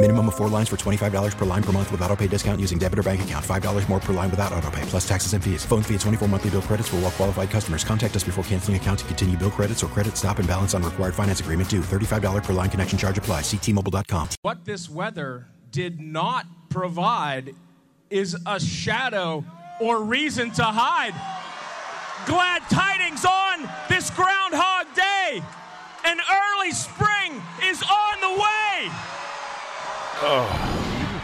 Minimum of four lines for $25 per line per month with auto pay discount using debit or bank account. $5 more per line without auto pay, plus taxes and fees. Phone fee at 24 monthly bill credits for all well qualified customers. Contact us before canceling account to continue bill credits or credit stop and balance on required finance agreement due. $35 per line connection charge apply. Ctmobile.com. What this weather did not provide is a shadow or reason to hide. Glad tidings on this Groundhog Day. An early spring is on the way. Oh.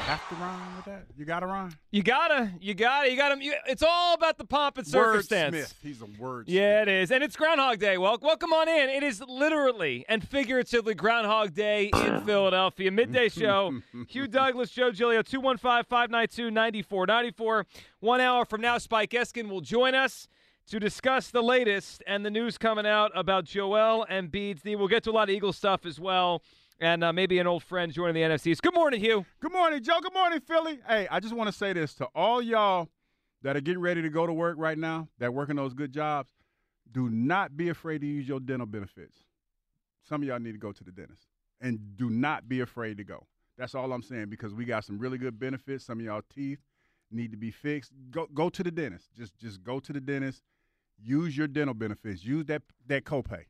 have to rhyme with that? You got to rhyme? You gotta, you gotta, you gotta. You, it's all about the pomp and circumstance. Wordsmith. He's a word. Yeah, it is, and it's Groundhog Day. Well, welcome on in. It is literally and figuratively Groundhog Day in Philadelphia. Midday show. Hugh Douglas, Joe Giglio, 215-592-9494. One hour from now, Spike Eskin will join us to discuss the latest and the news coming out about Joel Embiid's knee. We'll get to a lot of Eagles stuff as well. And uh, maybe an old friend joining the NFCs. Good morning, Hugh. Good morning, Joe. Good morning, Philly. Hey, I just want to say this to all y'all that are getting ready to go to work right now, that working those good jobs. Do not be afraid to use your dental benefits. Some of y'all need to go to the dentist, and do not be afraid to go. That's all I'm saying because we got some really good benefits. Some of y'all teeth need to be fixed. Go go to the dentist. Just just go to the dentist. Use your dental benefits. Use that that copay.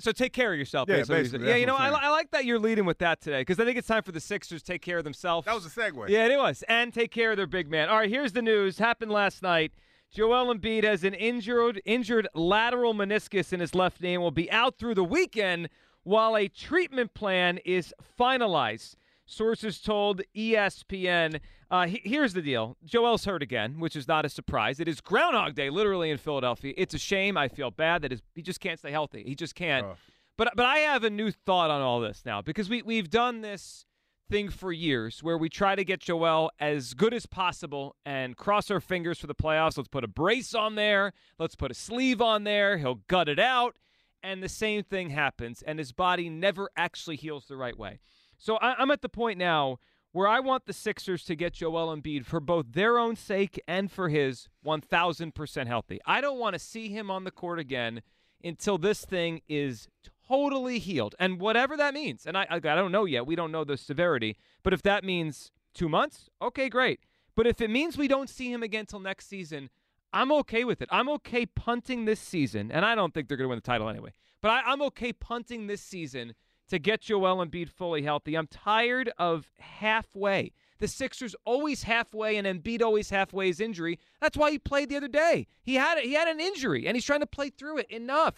So take care of yourself. Yeah, basically. basically, yeah. You know, I, I'm li- saying. I like that you're leading with that today because I think it's time for the Sixers to take care of themselves. That was a segue. Yeah, it was. And take care of their big man. All right, here's the news. Happened last night. Joel Embiid has an injured injured lateral meniscus in his left knee and will be out through the weekend while a treatment plan is finalized. Sources told ESPN. Uh, he- here's the deal: Joel's hurt again, which is not a surprise. It is Groundhog Day, literally in Philadelphia. It's a shame. I feel bad that his, he just can't stay healthy. He just can't. Tough. But but I have a new thought on all this now because we we've done this thing for years where we try to get Joel as good as possible and cross our fingers for the playoffs. Let's put a brace on there. Let's put a sleeve on there. He'll gut it out. And the same thing happens, and his body never actually heals the right way. So I, I'm at the point now where I want the Sixers to get Joel Embiid for both their own sake and for his 1,000% healthy. I don't want to see him on the court again until this thing is totally healed. And whatever that means, and I, I, don't know yet, we don't know the severity, but if that means two months, okay, great. But if it means we don't see him again till next season, I'm okay with it. I'm okay punting this season, and I don't think they're going to win the title anyway. But I, I'm okay punting this season to get Joel Embiid fully healthy. I'm tired of halfway. The Sixers always halfway, and Embiid always halfway his injury. That's why he played the other day. He had he had an injury, and he's trying to play through it. Enough.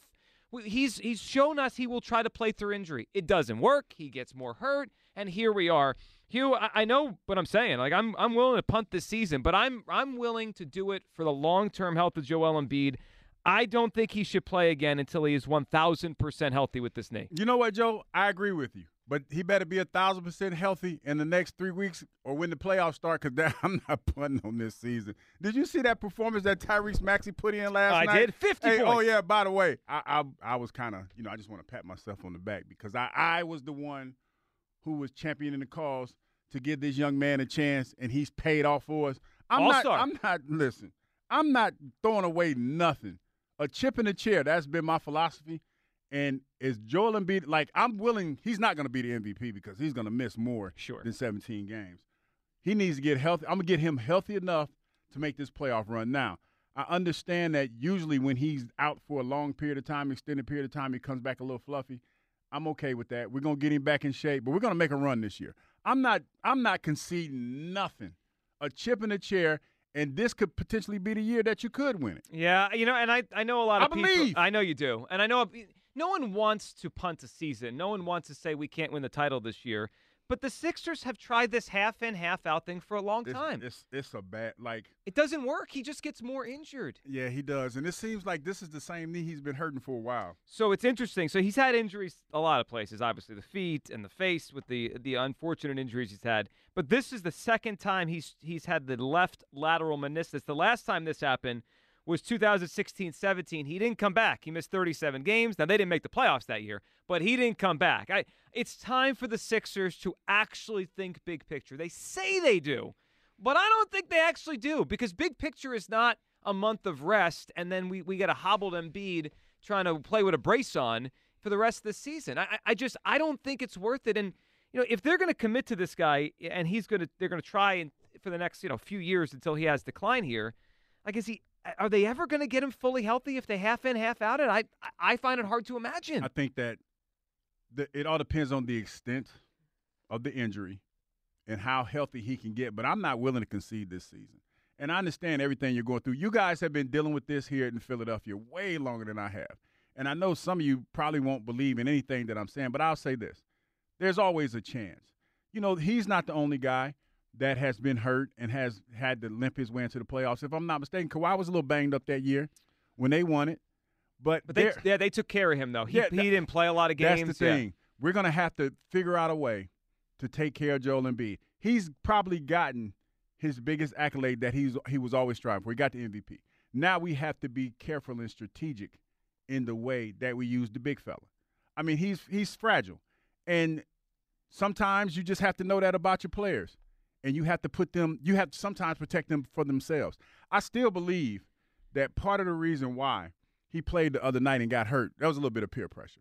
He's he's shown us he will try to play through injury. It doesn't work. He gets more hurt, and here we are. Hugh, I, I know what I'm saying. Like I'm I'm willing to punt this season, but I'm I'm willing to do it for the long term health of Joel Embiid. I don't think he should play again until he is 1,000% healthy with this knee. You know what, Joe? I agree with you. But he better be a thousand percent healthy in the next three weeks or when the playoffs start. Because I'm not punting on this season. Did you see that performance that Tyrese Maxey put in last I night? did. 50 Hey, Oh yeah. By the way, I I, I was kind of you know I just want to pat myself on the back because I I was the one who was championing the cause to give this young man a chance, and he's paid off for us. I'm not. All-star. I'm not. Listen, I'm not throwing away nothing. A chip in the chair. That's been my philosophy. And is Joel Embiid like I'm willing? He's not going to be the MVP because he's going to miss more Sure. than 17 games. He needs to get healthy. I'm gonna get him healthy enough to make this playoff run. Now, I understand that usually when he's out for a long period of time, extended period of time, he comes back a little fluffy. I'm okay with that. We're gonna get him back in shape, but we're gonna make a run this year. I'm not. I'm not conceding nothing. A chip in the chair, and this could potentially be the year that you could win it. Yeah, you know, and I I know a lot I of people. believe. I know you do, and I know no one wants to punt a season. No one wants to say we can't win the title this year. But the Sixers have tried this half in, half out thing for a long It's, time. it's it's a bad like it doesn't work. He just gets more injured. yeah he does, and it seems like this is the same knee he's been hurting for a while. So it's interesting. So he's had injuries a lot of places, obviously the feet and the face with the the unfortunate injuries he's had. But this is the second time he's he's had the left lateral meniscus. The last time this happened was 2016-17. He didn't come back. He missed 37 games. Now they didn't make the playoffs that year, but he didn't come back. I it's time for the Sixers to actually think big picture. They say they do, but I don't think they actually do because big picture is not a month of rest and then we we get a hobbled Embiid trying to play with a brace on for the rest of the season. I, I- I just I don't think it's worth it. And you know, if they're going to commit to this guy and he's going to they're going to try and for the next you know few years until he has decline here, like is he? Are they ever going to get him fully healthy if they half in half out it? I I find it hard to imagine. I think that the, it all depends on the extent of the injury and how healthy he can get. But I'm not willing to concede this season. And I understand everything you're going through. You guys have been dealing with this here in Philadelphia way longer than I have. And I know some of you probably won't believe in anything that I'm saying, but I'll say this there's always a chance. You know, he's not the only guy that has been hurt and has had to limp his way into the playoffs. If I'm not mistaken, Kawhi was a little banged up that year when they won it. But, but they yeah they took care of him though. He Yeah, he didn't play a lot of games. that's the Yeah. thing. We're going to have to figure out a way to take care of Joel Embiid. He's probably gotten his biggest accolade that he's he was always striving for. He got the MVP. Now we have to be careful and strategic in the way that we use the big fella. I mean, he's he's fragile, and sometimes you just have to know that about your players, and you have to put them. You have to sometimes protect them for themselves. I still believe that part of the reason why he played the other night and got hurt that was a little bit of peer pressure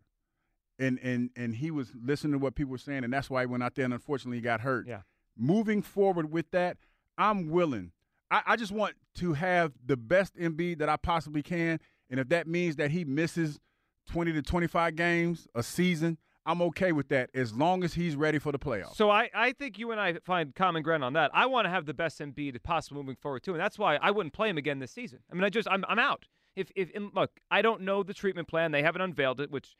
and and and he was listening to what people were saying, and that's why he went out there and unfortunately he got hurt. Yeah. Moving forward with that, I'm willing. I, I just want to have the best Embiid that I possibly can, and if that means that he misses 20 to 25 games a season, I'm okay with that as long as he's ready for the playoffs. So I, I think you and I find common ground on that. I want to have the best Embiid possible moving forward too, and that's why I wouldn't play him again this season. I mean, I just I'm I'm out. If if look, I don't know the treatment plan. They haven't unveiled it, which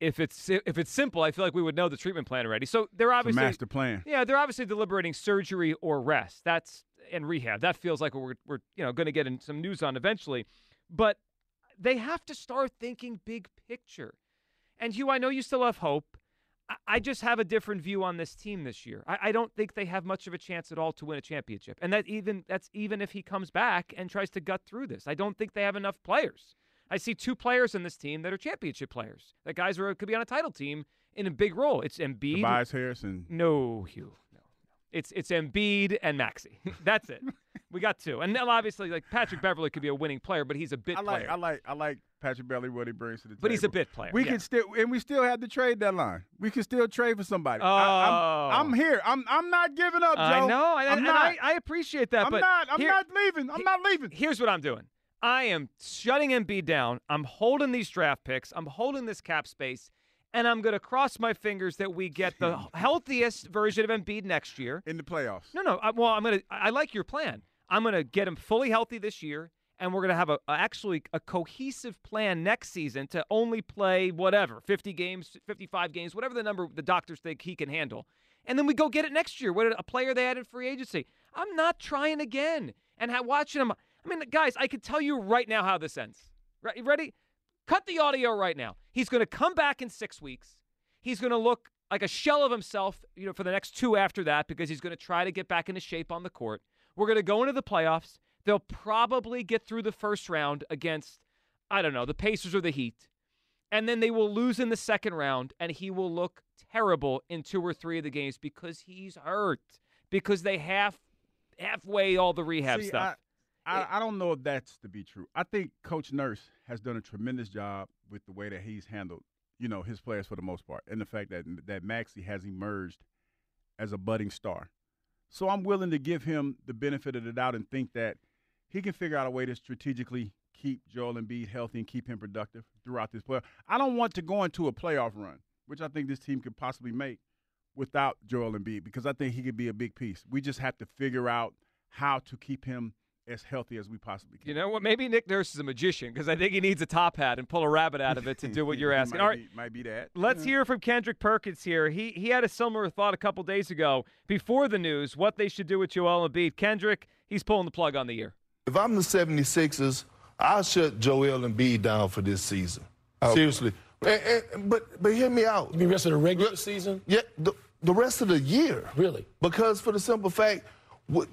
if it's if it's simple, I feel like we would know the treatment plan already. So they're obviously master plan. yeah, they're obviously deliberating surgery or rest. That's and rehab. That feels like we're we're you know going to get in some news on eventually, but they have to start thinking big picture. And Hugh, I know you still have hope. I- just have a different view on this team this year. I, I don't think they have much of a chance at all to win a championship, and that even that's even if he comes back and tries to gut through this. I don't think they have enough players. I see two players in this team that are championship players. That guys are could be on a title team in a big role. It's Embiid. Tobias Harris and No, Hugh. It's it's Embiid and Maxey. That's it. we got two. And now obviously like Patrick Beverley could be a winning player, but he's a bit I like player. I like I like Patrick Beverley what he brings to the table. But he's a bit player, We yeah. can still and we still have the trade deadline. We can still trade for somebody. I, Oh. I'm, I'm here. I'm I'm not giving up, Joe. I know, and, I'm and not. I, I appreciate that, I'm but not. I'm here- not leaving. I'm not leaving. Here's what I'm doing. I am shutting Embiid down. I'm holding these draft picks. I'm holding this cap space, and I'm going to cross my fingers that we get the healthiest version of Embiid next year. in the playoffs. No, no. I, well, I'm gonna. I I like your plan. I'm gonna get him fully healthy this year, and we're gonna have a, a- actually a cohesive plan next season to only play whatever 50 games, 55 games, whatever the number the doctors think he can handle, and then we go get it next year. What a player they had in free agency. I'm not trying again, and ha- watching him. I mean, guys, I can tell you right now how this ends. Right? Ready? Cut the audio right now. He's going to come back in six weeks. He's going to look like a shell of himself, you know, for the next two after that because he's going to try to get back into shape on the court. We're going to go into the playoffs. They'll probably get through the first round against, I don't know, the Pacers or the Heat. And then they will lose in the second round, and he will look terrible in two or three of the games because he's hurt. Because they half halfway all the rehab See, stuff. I, I, don't know if that's to be true. I think Coach Nurse has done a tremendous job with the way that he's handled, you know, his players for the most part, and the fact that that Maxey has emerged as a budding star. So I'm willing to give him the benefit of the doubt and think that he can figure out a way to strategically keep Joel Embiid healthy and keep him productive throughout this playoff. I don't want to go into a playoff run, which I think this team could possibly make without Joel Embiid because I think he could be a big piece. We just have to figure out how to keep him as healthy as we possibly can. You know what? Maybe Nick Nurse is a magician because I think he needs a top hat and pull a rabbit out of it to do what you're asking. might All right, be, might be that. let's Yeah. hear from Kendrick Perkins here. He he had a similar thought a couple days ago before the news what they should do with Joel Embiid. Kendrick, he's pulling the plug on the year. If I'm the 76ers, I'll shut Joel Embiid down for this season. Seriously. And- and- but but hear me out. You mean rest of the regular season? Yeah, the, the rest of the year. Really? Because for the simple fact, wh-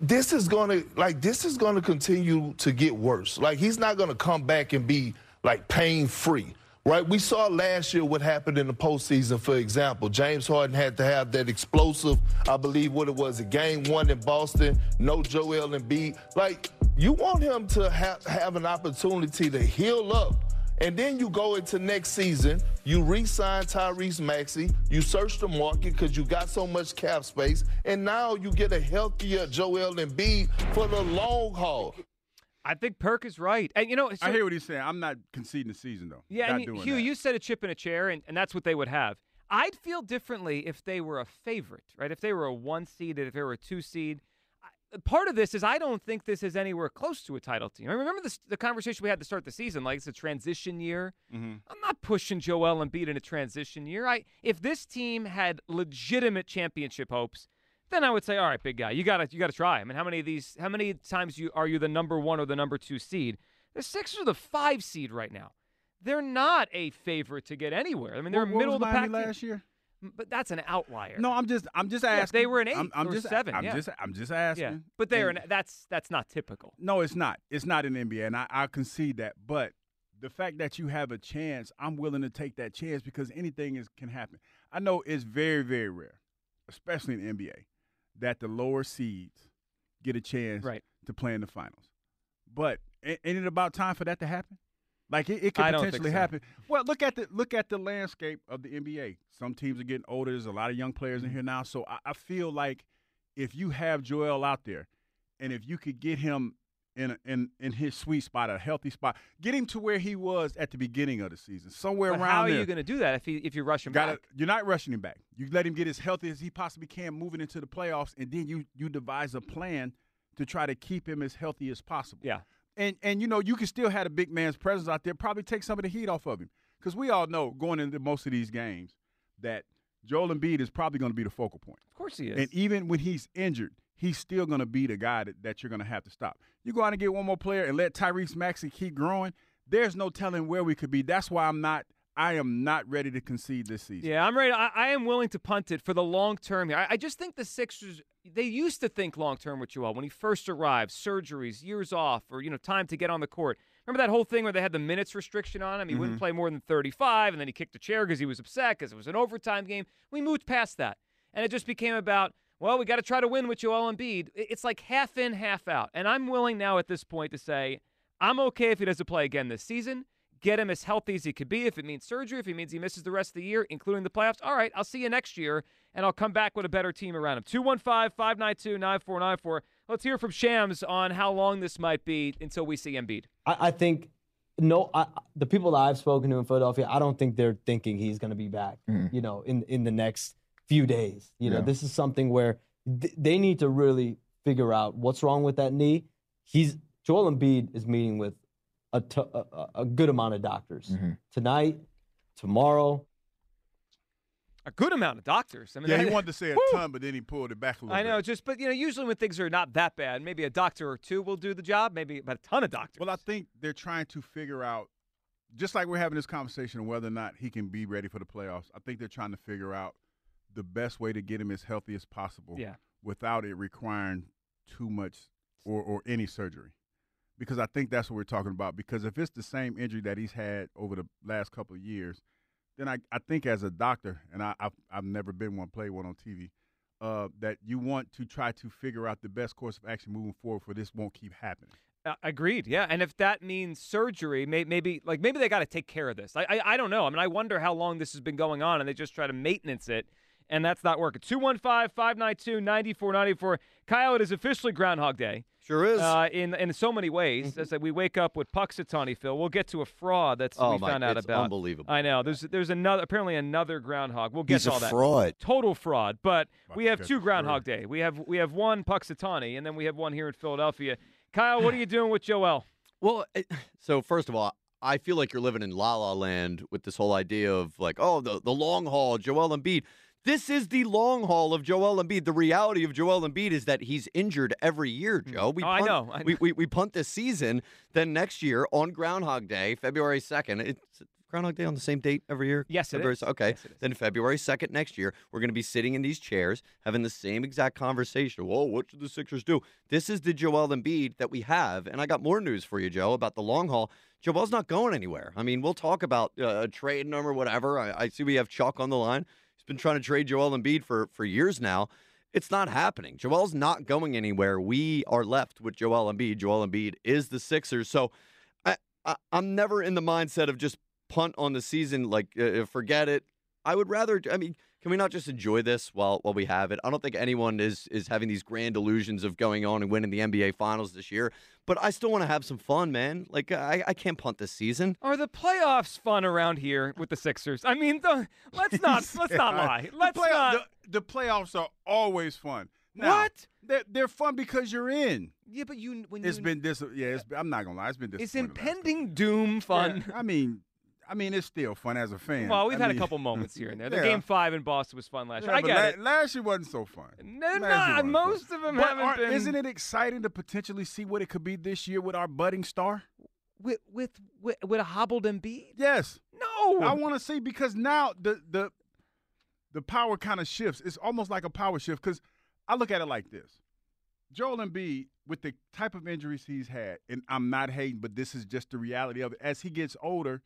this is gonna like this is gonna continue to get worse. Like he's not gonna come back and be like pain free. Right? We saw last year what happened in the postseason, for example. James Harden had to have that explosive, I believe what it was, a game one in Boston, no Joel Embiid. Like, you want him to have, have an opportunity to heal up and then you go into next season, you re-sign Tyrese Maxey, you search the market because you got so much cap space, and now you get a healthier Joel Embiid for the long haul. I think Perk is right, and you know, so- I hear what he's saying. I'm not conceding the season though. Yeah, Not and doing Hugh, that. you said a chip in a chair, and, and that's what they would have. I'd feel differently if they were a favorite, right? If they were a one seed, if they were a two seed. Part of this is I don't think this is anywhere close to a title team. I remember this, the conversation we had to start the season, like it's a transition year. Mm-hmm. I'm not pushing Joel Embiid in a transition year. I if this team had legitimate championship hopes, then I would say, all right, big guy, you gotta you gotta try. I mean, how many of these? How many times you are you the number one or the number two seed? The Sixers are the five seed right now. They're not a favorite to get anywhere. I mean, they're What- what middle of the pack Miami team. year. But that's an outlier. No, I'm just I'm just Yeah, asking. they were an eight I'm, I'm or just, seven, I'm yeah. just I'm just asking. yeah, but they're And- an, that's that's not typical. No, it's not. It's not in the NBA, and I, I concede that. But the fact that you have a chance, I'm willing to take that chance because anything is can happen. I know it's very very rare, especially in the NBA, that the lower seeds get a chance Right. to play in the finals. But ain't it about time for that to happen? Like it, it could potentially so. happen. Well, look at the look at the landscape of the NBA. Some teams are getting older. There's a lot of young players Mm-hmm. in here now. So I, I feel like if you have Joel out there, and if you could get him in a, in in his sweet spot, a healthy spot, get him to where he was at the beginning of the season, somewhere But around how are there. you going to do that if he, if you rush him Gotta, back? You're not rushing him back. You let him get as healthy as he possibly can moving into the playoffs, and then you you devise a plan to try to keep him as healthy as possible. Yeah. And and you know you can still have a big man's presence out there, probably take some of the heat off of him, because we all know going into most of these games that Joel Embiid is probably going to be the focal point. Of course he is. And even when he's injured, he's still going to be the guy that, that you're going to have to stop. You go out and get one more player and let Tyrese Maxey keep growing. There's no telling where we could be. That's why I'm not. I am not ready to concede this season. Yeah, I'm ready. I, I am willing to punt it for the long term here. I, I just think the Sixers they used to think long term with Joel when he first arrived, surgeries, years off, or you know time to get on the court. Remember that whole thing where they had the minutes restriction on him? He wouldn't mm-hmm. play more than 35, and then he kicked a chair because he was upset because it was an overtime game. We moved past that, and it just became about well, we got to try to win with Joel Embiid. It- It's like half in, half out, and I'm willing now at this point to say I'm okay if he doesn't play again this season. Get him as healthy as he could be. If it means surgery, if it means he misses the rest of the year, including the playoffs, all right, I'll see you next year, and I'll come back with a better team around him. 215 592 9494. Let's hear from Shams on how long this might be until we see Embiid. I, I think no, I, the people that I've spoken to in Philadelphia, I don't think they're thinking he's going to be back. Mm-hmm. You know, in in the next few days. You know, Yeah. this is something where th- they need to really figure out what's wrong with that knee. He's Joel Embiid is meeting with a t- a, a- a good amount of doctors mm-hmm. tonight, tomorrow. A good amount of doctors. I mean, yeah, he wanted to say a Woo! ton, but then he pulled it back a little I bit. know, just but you know, usually when things are not that bad, maybe a doctor or two will do the job. Maybe but a ton of doctors. Well, I think they're trying to figure out, just like we're having this conversation on whether or not he can be ready for the playoffs. I think they're trying to figure out the best way to get him as healthy as possible Yeah. without it requiring too much or, or any surgery. Because I think that's what we're talking about. Because if it's the same injury that he's had over the last couple of years, then I, I think as a doctor, and I, I've, I've never been one, play one on TV, uh, that you want to try to figure out the best course of action moving forward for this won't keep happening. Uh, agreed. Yeah, and if that means surgery, may, maybe like maybe they got to take care of this. I, I I don't know. I mean, I wonder how long this has been going on, and they just try to maintenance it, and that's not working. 215-592-9494. Kyle, it is officially Groundhog Day. Sure is. Uh, in in so many ways. As that we wake up with Punxsutawney, Phil. We'll get to a fraud that's Oh, we my- found out it's about. unbelievable. I know. There's there's another apparently another groundhog. We'll get He's to a all that. fraud. Total fraud. But we have two the Groundhog Day. We have we have one Punxsutawney, and then we have one here in Philadelphia. Kyle, what are you doing with Joel? Well, it, so first of all, I feel like you're living in la la land with this whole idea of like, oh, the, the long haul, Joel Embiid. This is the long haul of Joel Embiid. The reality of Joel Embiid is that he's injured every year, Joe. We Oh, I punt, know, I We, we, we punt this season. Then next year on Groundhog Day, February 2nd, it's Groundhog Day on the same date every year? Yes, it February, is. Okay. Yes, it is. Then February 2nd next year, we're going to be sitting in these chairs having the same exact conversation. Whoa, what should the Sixers do? This is the Joel Embiid that we have. And I got more news for you, Joe, about the long haul. Joel's not going anywhere. I mean, we'll talk about uh, a trade number, whatever. I, I see we have Chuck on the line. He's been trying to trade Joel Embiid for, for years now. It's not happening. Joel's not going anywhere. We are left with Joel Embiid. Joel Embiid is the Sixers. So I, I, I'm never in the mindset of just punt on the season, like uh, forget it. I would rather. I mean, can we not just enjoy this while while we have it? I don't think anyone is is having these grand illusions of going on and winning the NBA Finals this year. But I still want to have some fun, man. Like I, I can't punt this season. Are the playoffs fun around here with the Sixers? I mean, the, let's not let's not lie. Let's the, play- not. the, the playoffs are always fun. Now, What? They're, they're fun because you're in. yeah, but you when It's you been this. Yeah, it's, I'm not gonna lie. It's been this. It's impending doom fun. Yeah, I mean, I mean, it's still fun as a fan. Well, we've I had a couple moments here and there. The Yeah. game five in Boston was fun last Yeah, year. I get la- it. Last year wasn't so fun. No, not most fun. of them But haven't aren't- been. Isn't it exciting to potentially see what it could be this year with our budding star? with with with, with a hobbled Embiid? Yes. No, I want to see because now the the the power kind of shifts. It's almost like a power shift because I look at it like this: Joel Embiid, with the type of injuries he's had, and I'm not hating, but this is just the reality of it. As he gets older,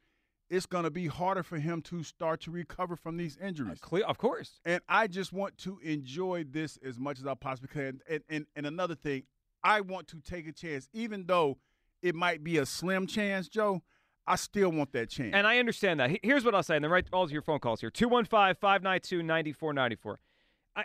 it's going to be harder for him to start to recover from these injuries. clear, of course. And I just want to enjoy this as much as I possibly can. And, and, and another thing, I want to take a chance, even though it might be a slim chance, Joe. I still want that chance. And I understand that. Here's what I'll say, and then right all of your phone calls here 215 592 9494.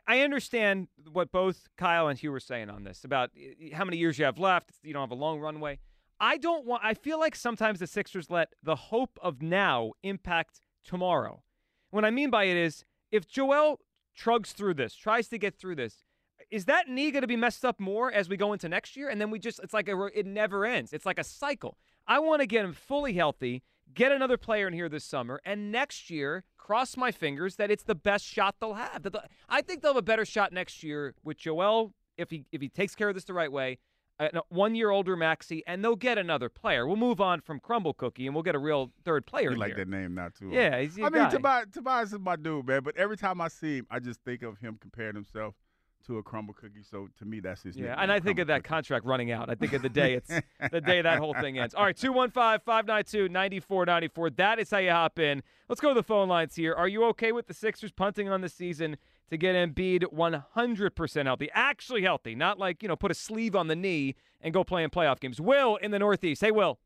I understand what both Kyle and Hugh were saying on this about uh, how many years you have left. You don't have a long runway. I don't want, I feel like sometimes the Sixers let the hope of now impact tomorrow. What I mean by it is if Joel trugs through this, tries to get through this, is that knee going to be messed up more as we go into next year? And then we just, it's like a, it never ends. It's like a cycle. I want to get him fully healthy, get another player in here this summer, and next year, cross my fingers that it's the best shot they'll have. I think they'll have a better shot next year with Joel if he if he takes care of this the right way. Uh, a one year older Maxey, and they'll get another player. We'll move on from Crumble Cookie, and we'll get a real third player. You like here. that name now too. Yeah, he's I mean. Tobias, Tobias is my dude, man. But every time I see him, I just think of him comparing himself to a crumble cookie. So to me, that's his. Yeah, nickname, and I think of that Cookie. contract running out. I think of the day it's the day that whole thing ends. All right, 215-592-9494. That is how you hop in. Let's go to the phone lines here. Are you okay with the Sixers punting on the season to get Embiid 100% healthy? Actually healthy, not like, you know, put a sleeve on the knee and go play in playoff games. Will in the Northeast. Hey, Will.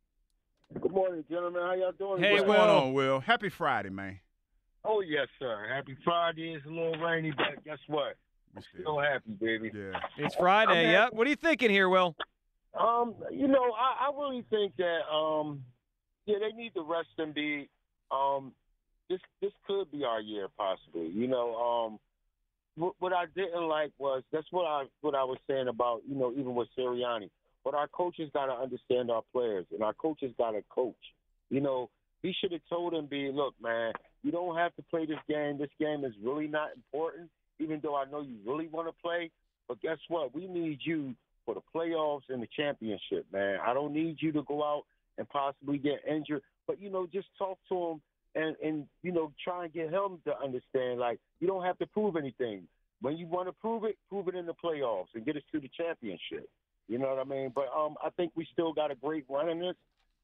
Good morning, gentlemen. How y'all doing? Hey, What's today? going on, Will? Happy Friday, man. Oh yes, sir. Happy Friday. It's a little rainy, but guess what? We Still happy, baby. Yeah. It's Friday. I'm Yep. What are you thinking here, Will? Um, you know, I, I really think that um, yeah, they need to rest and be. Um, this this could be our year, possibly. You know, um, what, I didn't like was that's what I what I was saying about you know even with Sirianni. But our coaches got to understand our players, and our coaches got to coach. You know, he should have told him, "Be look, man, you don't have to play this game. This game is really not important, even though I know you really want to play. But guess what? We need you for the playoffs and the championship, man. I don't need you to go out and possibly get injured. But you know, just talk to him and and you know try and get him to understand. Like you don't have to prove anything. When you want to prove it, prove it in the playoffs and get us to the championship. You know what I mean? But um, I think we still got a great run in this.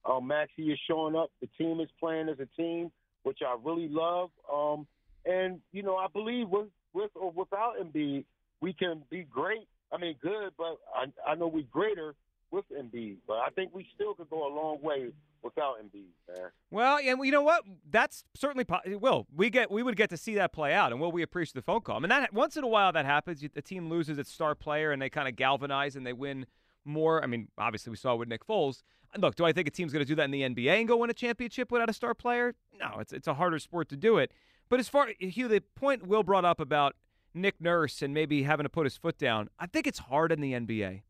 Um, Maxey is showing up. The team is playing as a team, which I really love. Um, and you know, I believe with with or without Embiid, we can be great. I mean, good, but I, I know we're greater with Embiid. But I think we still could go a long way without Embiid, man. Well, and you know what? That's certainly po- will. We get we would get to see that play out, and will we appreciate the phone call? I mean, that once in a while that happens. The team loses its star player, and they kind of galvanize and they win more. I mean, obviously we saw with Nick Foles. Look, do I think a team's going to do that in the NBA and go win a championship without a star player? No, it's it's a harder sport to do it. But as far Hugh, the point Will brought up about Nick Nurse and maybe having to put his foot down, I think it's hard in the NBA.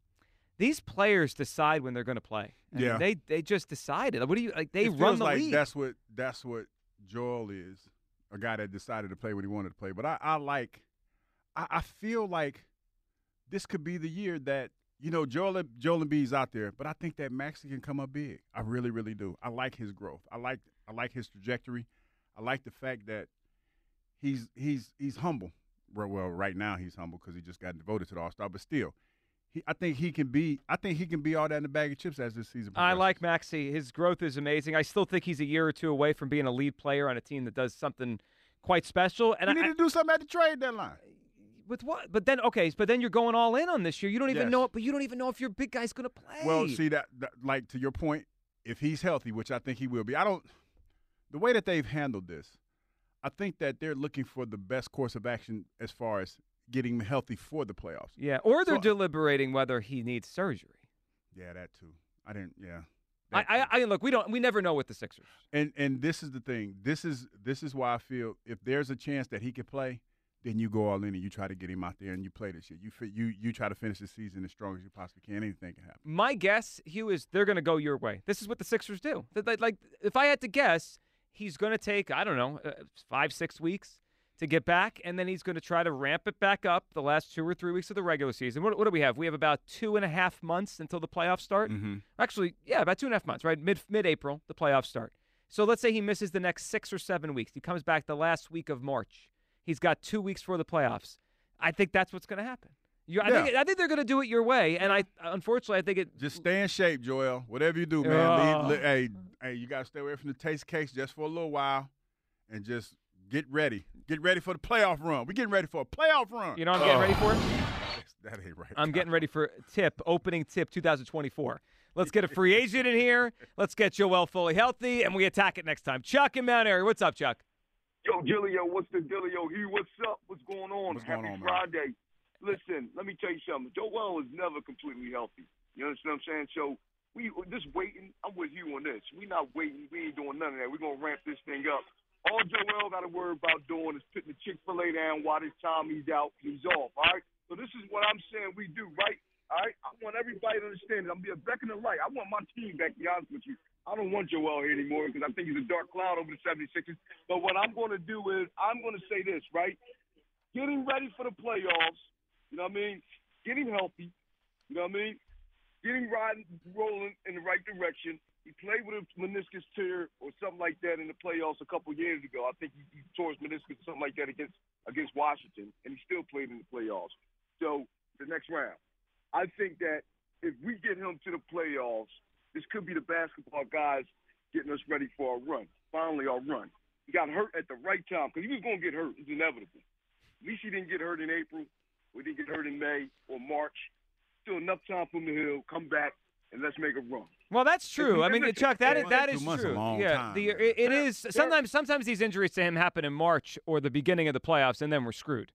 These players decide when they're going to play. I mean, Yeah. they they just decided. What do you like? They it run the like league. That's what that's what Joel is, a guy that decided to play what he wanted to play. But I, I like, I, I feel like this could be the year that you know Joel Joel Embiid's out there, but I think that Maxey can come up big. I really, really do. I like his growth. I like I like his trajectory. I like the fact that he's he's he's humble. Well, well right now he's humble because he just got devoted to the All Star, but still. He, I think he can be. I think he can be all that in the bag of chips as this season. I like Maxey. His growth is amazing. I still think he's a year or two away from being a lead player on a team that does something quite special. And you I, need to do something at the trade deadline. with what? But then okay, but then you're going all in on this year. You don't even Yes. know. But you don't even know if your big guy's going to play. Well, see that, that, like to your point, if he's healthy, which I think he will be, I don't. The way that they've handled this, I think that they're looking for the best course of action as far as getting healthy for the playoffs. Yeah, or they're So- deliberating whether he needs surgery. Yeah, that too. I didn't. Yeah. I, I, I look. We don't. We never know with the Sixers. And and this is the thing. This is this is why I feel if there's a chance that he could play, then you go all in and you try to get him out there and you play this shit. You you you try to finish the season as strong as you possibly can. Anything can happen. My guess, Hugh, is they're going to go your way. This is what the Sixers do. Like, if I had to guess, he's going to take I don't know uh, five six weeks to get back, and then he's going to try to ramp it back up the last two or three weeks of the regular season. What, what do we have? We have about two and a half months until the playoffs start. Mm-hmm. Actually, yeah, about two and a half months, right? Mid mid April, the playoffs start. So let's say he misses the next six or seven weeks. He comes back the last week of March. He's got two weeks for the playoffs. I think that's what's going to happen. You, I, think, Yeah. I think they're going to do it your way, and I unfortunately I think it. Just stay in shape, Joel. Whatever you do, man. Oh. Leave- li- hey, hey, you gotta stay away from the Tastykakes just for a little while, and just get ready. Get ready for the playoff run. We're getting ready for a playoff run. You know what I'm getting ready for? That ain't right. I'm getting ready for tip opening tip 2024. Let's get a free agent in here. Let's get Joel fully healthy, and we attack it next time. Chuck in Mount Airy, what's up, Chuck? Yo, Giglio, what's the dealio? Here, what's up? What's going on? What's going Happy on, man? Friday. Listen, let me tell you something. Joel is never completely healthy. You understand what I'm saying? So we just waiting. I'm with you on this. We're not waiting. We ain't doing none of that. We're gonna ramp this thing up. All Joel got to worry about doing is putting the Chick Fil A down while this time he's out. He's off. All right. So this is what I'm saying we do, right? All right. I want everybody to understand it. I'm be a beck in the light. I want my team back. To be honest with you, I don't want Joel here anymore because I think he's a dark cloud over the 76ers. But what I'm going to do is I'm going to say this, right? Getting ready for the playoffs. You know what I mean? Getting healthy. You know what I mean? Getting riding, rolling in the right direction. He played with a meniscus tear or something like that in the playoffs a couple years ago. I think he, he tore his meniscus or something like that against against Washington, and he still played in the playoffs. So the next round, I think that if we get him to the playoffs, this could be the basketball guys getting us ready for our run. Finally, our run. He got hurt at the right time because he was going to get hurt. It's inevitable. At least he didn't get hurt in April. We didn't get hurt in May or March. Still enough time for him to heal, come back, and let's make a run. Well, that's true. I mean, Chuck, that is, two that months- is two months a true. yeah, time, the, it, it Yeah, is. yeah. Sometimes, sometimes these injuries to him happen in March or the beginning of the playoffs, and then we're screwed.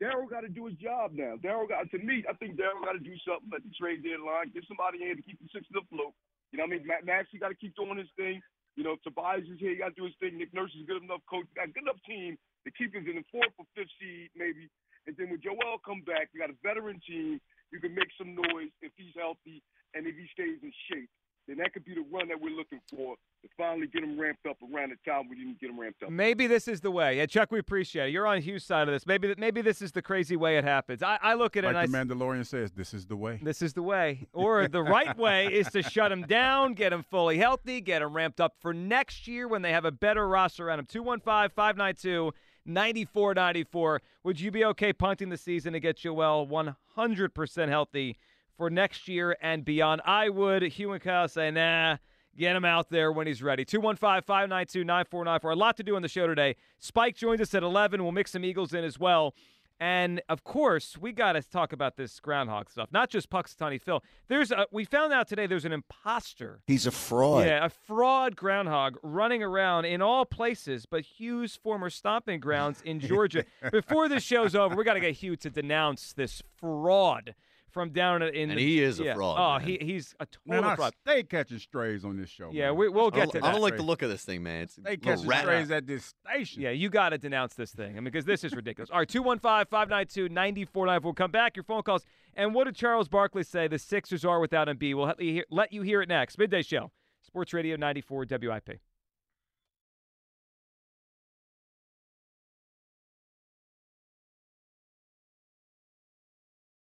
Daryl got to do his job now. Daryl got to me. I think Daryl got to do something at the trade deadline. Get somebody in to keep the Sixers afloat. You know what I mean? Matt Maxey got to keep doing his thing. You know, Tobias is here. He got to do his thing. Nick Nurse is a good enough coach. Got a good enough team to keep us in the fourth or fifth seed, maybe. And then when Joel come back, you got a veteran team. You can make some noise if he's healthy and if he stays in shape. Then that could be the run that we're looking for to finally get him ramped up around the time we didn't get him ramped up. Maybe this is the way. Yeah, Chuck, we appreciate it. You're on Hugh's side of this. Maybe, maybe this is the crazy way it happens. I, I look at it Like and I the Mandalorian says, this is the way. This is the way. Or the right way is to shut him down, get him fully healthy, get him ramped up for next year when they have a better roster around him. 215 592 9494. Would you be okay punting the season to get you well 100% healthy for next year and beyond? I would. Hugh and Kyle say, nah. Get him out there when he's ready. 215 592 9494. A lot to do on the show today. Spike joins us at 11. We'll mix some Eagles in as well. And of course, we got to talk about this groundhog stuff, not just Punxsutawney Phil. There's a, we found out today there's an imposter. He's a fraud. Yeah, a fraud groundhog running around in all places but Hugh's former stomping grounds in Georgia. Before this show's over, we got to get Hugh to denounce this fraud from down in. And the, he is a yeah. fraud, Oh, man. he he's a Man, total I fraud. stay catching strays on this show. Yeah, man. we, we'll get don't, to I that. don't like the look of this thing, man. It's They little catching rat- strays at this station. Yeah, you got to denounce this thing. I mean, because this is ridiculous. All right, 215 592 9494. We'll come back. Your phone calls. And what did Charles Barkley say the Sixers are without Embiid? We'll let you hear, let you hear it next. Midday Show, Sports Radio 94 WIP.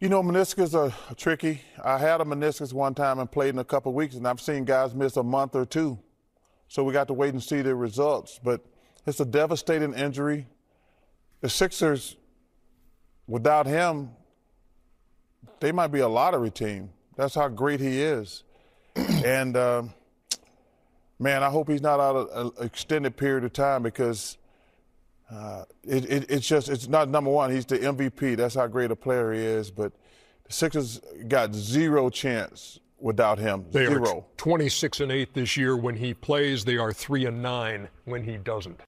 You know, meniscus are tricky. I had a meniscus one time and played in a couple weeks, and I've seen guys miss a month or two. So we got to wait and see the results. But it's a devastating injury. The Sixers, without him, they might be a lottery team. That's how great he is. and uh, man, I hope he's not out an extended period of time because uh, it, it, it's just it's not number one. He's the MVP. That's how great a player he is. But the Sixers got zero chance without him. They zero. are 26 and 8 this year when he plays. They are 3 and 9 when he doesn't.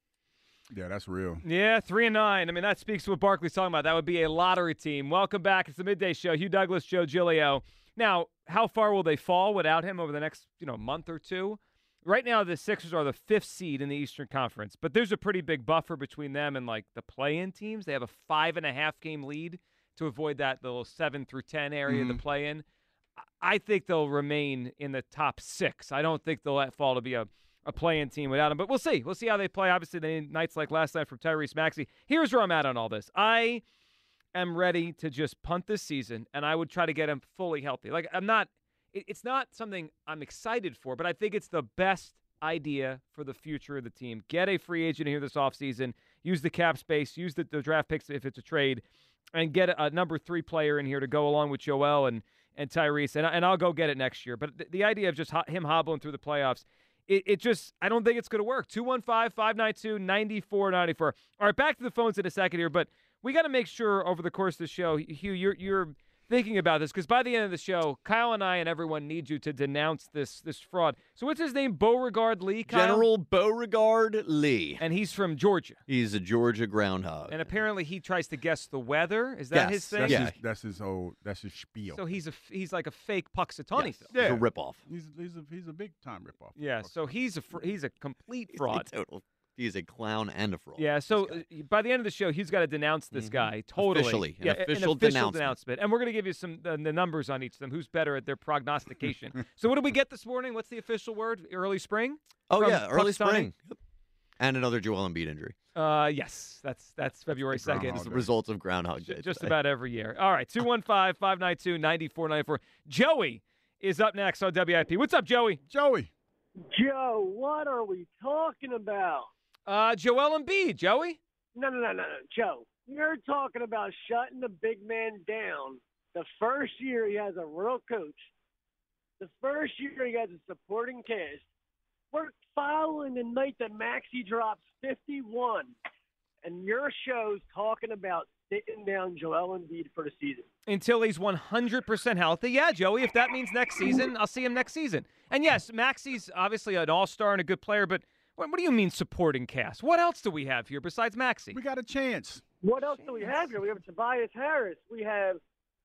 Yeah, that's real. Yeah, three and nine. I mean, that speaks to what Barkley's talking about. That would be a lottery team. Welcome back. It's the midday show. Hugh Douglas, Joe Giglio. Now, how far will they fall without him over the next, you know, month or two? Right now, the Sixers are the fifth seed in the Eastern Conference, but there's a pretty big buffer between them and like the play-in teams. They have a five and a half game lead to avoid that little seven through ten area of Mhm. the play-in. I think they'll remain in the top six. I don't think they'll let fall to be a a play-in team without him. But we'll see. We'll see how they play. Obviously, they need nights like last night from Tyrese Maxey. Here's where I'm at on all this. I am ready to just punt this season, and I would try to get him fully healthy. Like I'm not. It- It's not something I'm excited for, but I think it's the best idea for the future of the team. Get a free agent here this offseason. Use the cap space. Use the, the draft picks if it's a trade, and get a, a number three player in here to go along with Joel and and Tyrese, and, and I'll go get it next year. But the, the idea of just ho- him hobbling through the playoffs, it, it just, I don't think it's going to work. 215 592 9494. All right, back to the phones in a second here, but we got to make sure over the course of the show, Hugh, you're, you're thinking about this because by the end of the show, Kyle and I and everyone need you to denounce this this fraud. So what's his name? Beauregard Lee? Kyle? General Beauregard Lee. And he's from Georgia. He's a Georgia groundhog. And apparently he tries to guess the weather. Is that his thing? That's, Yeah. his, that's his old. That's his spiel. So he's a f- he's like a fake Punxsutawney. Yes. Phil. He's a ripoff. He's he's a he's a big time ripoff. Yeah, so he's a fr- he's a complete fraud. Total. He's a clown and a fraud. Yeah, so uh, by the end of the show, he's got to denounce this guy totally. Mm-hmm. Officially, an official denouncement. denouncement. and we're going to give you some uh, the numbers on each of them. Who's better at their prognostication? so what did we get this morning? What's the official word? Early spring? Oh From yeah, early Punxsutawney? spring. Yep. And another Joel Embiid injury. Uh, yes, that's that's February second. It's the results of Groundhog Day. Just today. about every year. All right, 215 592 9494. Joey is up next on WIP. What's up, Joey? Joey. Joe, what are we talking about? Uh, Joel Embiid, Joey. No, no, no, no, no, Joe. You're talking about shutting the big man down. The first year he has a real coach. The first year he has a supporting cast. We're following the night that Maxey drops 51, and your show's talking about sitting down Joel Embiid for the season. until he's 100% healthy. Yeah, Joey, if that means next season, I'll see him next season. And yes, Maxey's obviously an all star and a good player, but what, what do you mean supporting cast? What else do we have here besides Maxey? We got a chance. What else do we have here? We have Tobias Harris. We have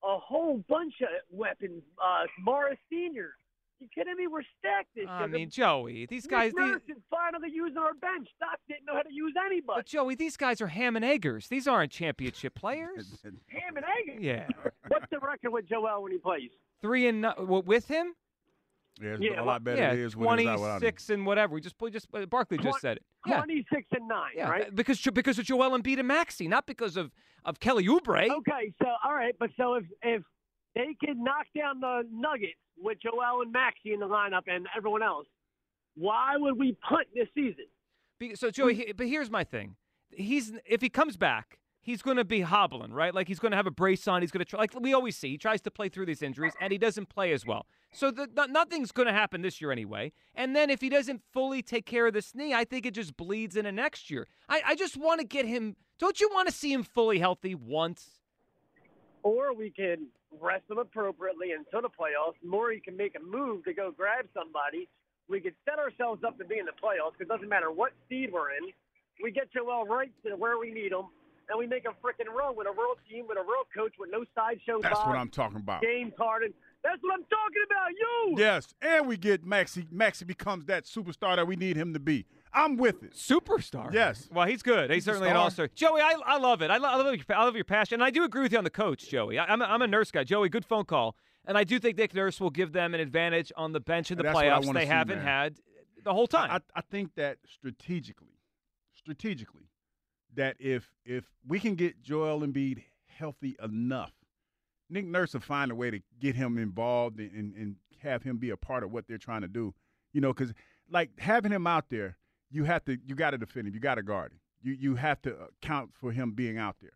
a whole bunch of weapons. Uh, Morris Senior. You kidding me? We're stacked this year. I year. mean, Joey, these guys. Nick These, is finally using our bench. Doc didn't know how to use anybody. but Joey, these guys are ham and eggers. These aren't championship players. Ham and eggers. Yeah, What's the record with Joel when he plays? three and no- with him. Yeah, it's Yeah, a lot better yeah, than it is when it's out without him. 26 and whatever. We just we just uh, Barkley just Twen- said it. Yeah, 26 and 9, yeah, right? because because of Joel Embiid and Maxey, not because of of Kelly Oubre. Okay, so all right, but so if if they can knock down the Nuggets with Joel and Maxey in the lineup and everyone else, why would we punt this season? Be- So Joey, he- but here's my thing. He's if he comes back, he's going to be hobbling, right? Like he's going to have a brace on. He's going to try, like we always see. He tries to play through these injuries, and he doesn't play as well. So the, no- nothing's going to happen this year anyway. And then if he doesn't fully take care of this knee, I think it just bleeds into next year. I, I just want to get him. Don't you want to see him fully healthy once? Or we can rest them appropriately until the playoffs. Maury can make a move to go grab somebody. We could set ourselves up to be in the playoffs it doesn't matter what seed we're in. We get Joel right to where we need him, and we make a freaking run with a real team, with a real coach, with no sideshow. That's what I'm talking about. James Harden. That's what I'm talking about. You. Yes, and we get Maxey. Maxey becomes that superstar that we need him to be. I'm with it. Superstar. Yes. Well, he's good. He's, He's certainly an all star. Joey, I, I love it. I, lo- I love your, I love your passion. And I do agree with you on the coach, Joey. I, I'm, a, I'm a nurse guy. Joey, good phone call. And I do think Nick Nurse will give them an advantage on the bench in the And that's what I playoffs. They see, haven't man. had the whole time. I, I, I think that strategically, strategically, that if if we can get Joel Embiid healthy enough, Nick Nurse will find a way to get him involved and, and, and have him be a part of what they're trying to do. You know, because like having him out there, you have to you got to defend him, you got to guard him, you you have to account for him being out there.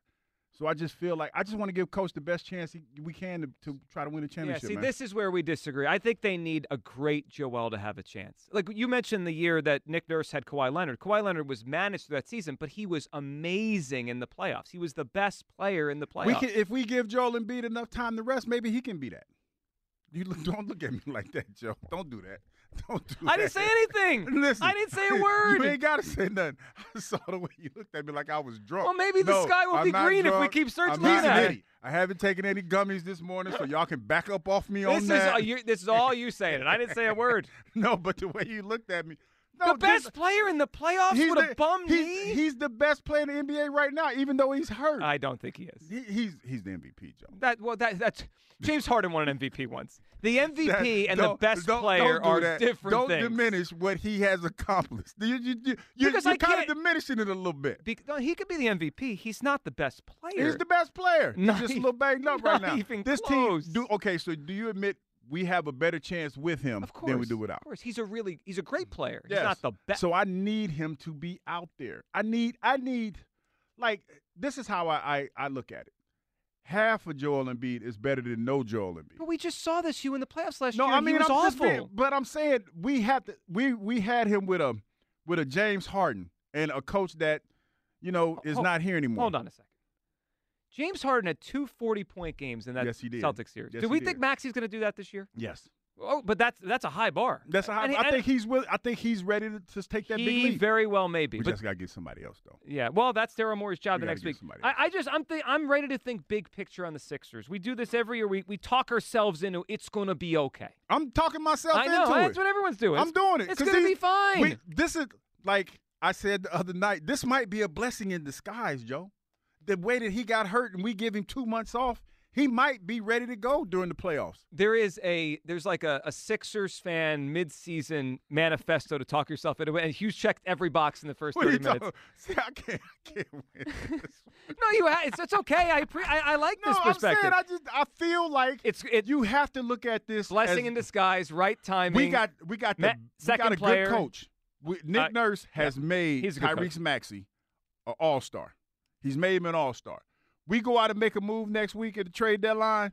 So I just feel like I just want to give Coach the best chance he, we can to, to try to win a championship. yeah, see, man. this is where we disagree. I think they need a great Joel to have a chance. Like you mentioned the year that Nick Nurse had Kawhi Leonard. Kawhi Leonard was managed through that season, but he was amazing in the playoffs. He was the best player in the playoffs. We can, if we give Joel Embiid enough time to rest, maybe he can be that. You look, don't look at me like that, Joe. Don't do that. Don't do I that. didn't say anything. Listen, I didn't say a word. You ain't gotta say nothing. I saw the way you looked at me like I was drunk. Well, maybe the No, sky will I'm be green if we keep searching I'm not for I haven't taken any gummies this morning, so y'all can back up off me This on is that. you, this is all you saying, and I didn't say a word. no, but the way you looked at me. No, the best player in the playoffs he's with the, a bum he's, knee. He's the best player in the NBA right now, even though he's hurt. I don't think he is. He, he's he's the MVP, Joe. That well, that that's James Harden won an MVP once. The MVP That- and the best don't- player don't do are that. different Don't things. diminish what he has accomplished. You, you, you, you, Because you're kind of diminishing it a little bit. No, he could be the MVP. He's not the best player. He's the best player. He's Not just a little banged up right now. this close. team, do okay. So do you admit we have a better chance with him course, than we do without? Of course, he's a really he's a great player. Yes. He's not the best. So I need him to be out there. I need I need like this is how I I, I look at it. Half of Joel Embiid is better than no Joel Embiid. But we just saw this you in the playoffs last No, year. I mean he was I'm awful. but I'm saying we have to. We we had him with a with a James Harden and a coach that you know is Hold- not here anymore. Hold on a second. James Harden had two 40 point games in that Yes, he did. Celtics series. Yes, do we did. think Maxey's going to do that this year? Yes. Oh, but that's that's a high bar. That's a high. And I think he's will. I think he's ready to just take that big he leap. very well maybe. we but just gotta get somebody else though. Yeah, well, that's Daryl Morey's job We the next week. I, I just, I'm, th- I'm ready to think big picture on the Sixers. We do this every year. We, we talk ourselves into it's going to be okay. I'm talking myself I know into that's it. what everyone's doing. I'm doing it. It's going to be fine. we- this is like I said the other night. This might be a blessing in disguise, Joe. The way that he got hurt and we give him two months off, he might be ready to go during the playoffs. there is a there's like a, a Sixers fan midseason manifesto to talk yourself into it, and Hugh's checked every box in the first thirty minutes. talking? See, I can't, I can't win. this. No, you ha- it's, it's okay. I, pre- I I like no, this I'm saying I just I feel like it's it, you have to look at this blessing as- in disguise, right timing. We got we got the, we second got a player. good coach. We, Nick Uh, Nurse has yeah, made he's a good Tyrese Maxey an all star. He's made him an all star. We go out and make a move next week at the trade deadline.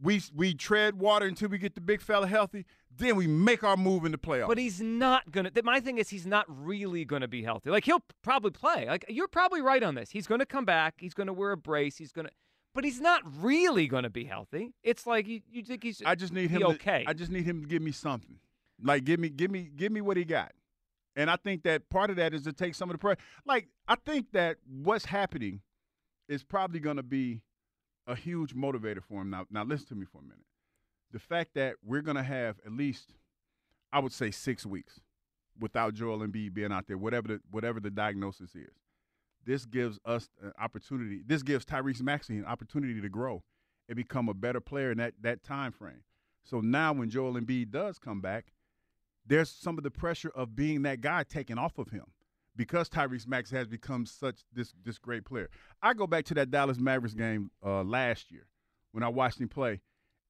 We we tread water until we get the big fella healthy. Then we make our move in the playoffs. But he's not gonna. My thing is, he's not really gonna be healthy. Like he'll probably play. Like you're probably right on this. He's gonna come back. He's gonna wear a brace. He's gonna. But he's not really gonna be healthy. It's like you, you think he's. I just need him. To, okay. I just need him to give me something. Like give me, give me, give me what he got. And I think that part of that is to take some of the pressure. Like I think that what's happening is probably going to be a huge motivator for him. Now, now listen to me for a minute. The fact that we're going to have at least, I would say, six weeks without Joel Embiid being out there, whatever the whatever the diagnosis is. This gives us an opportunity. This gives Tyrese Maxey an opportunity to grow and become a better player in that that time frame. So now, when Joel Embiid does come back, there's some of the pressure of being that guy taken off of him because Tyrese Max has become such this this great player. I go back to that Dallas Mavericks game uh, last year when I watched him play,